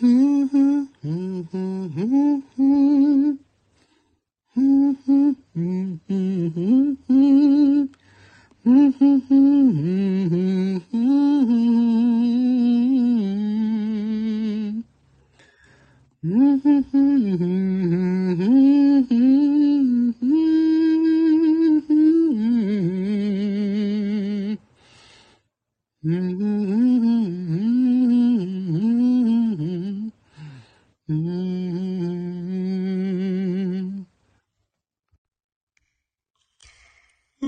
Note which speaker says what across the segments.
Speaker 1: Mm-hmm.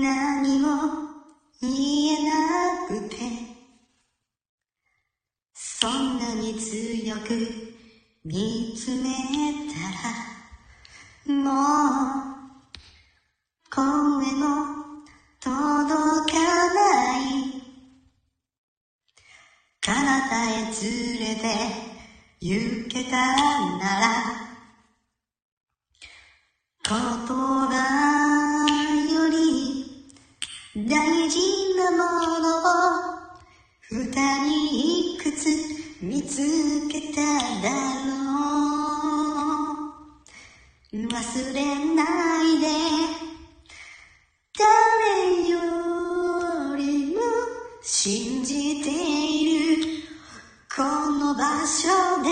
Speaker 1: 何も言えなくて。そんなに強く見つめたらもう声も届かない。彼方へ連れて行けたなら大事なものを二人いくつ見つけただろう忘れないで誰よりも信じているこの場所で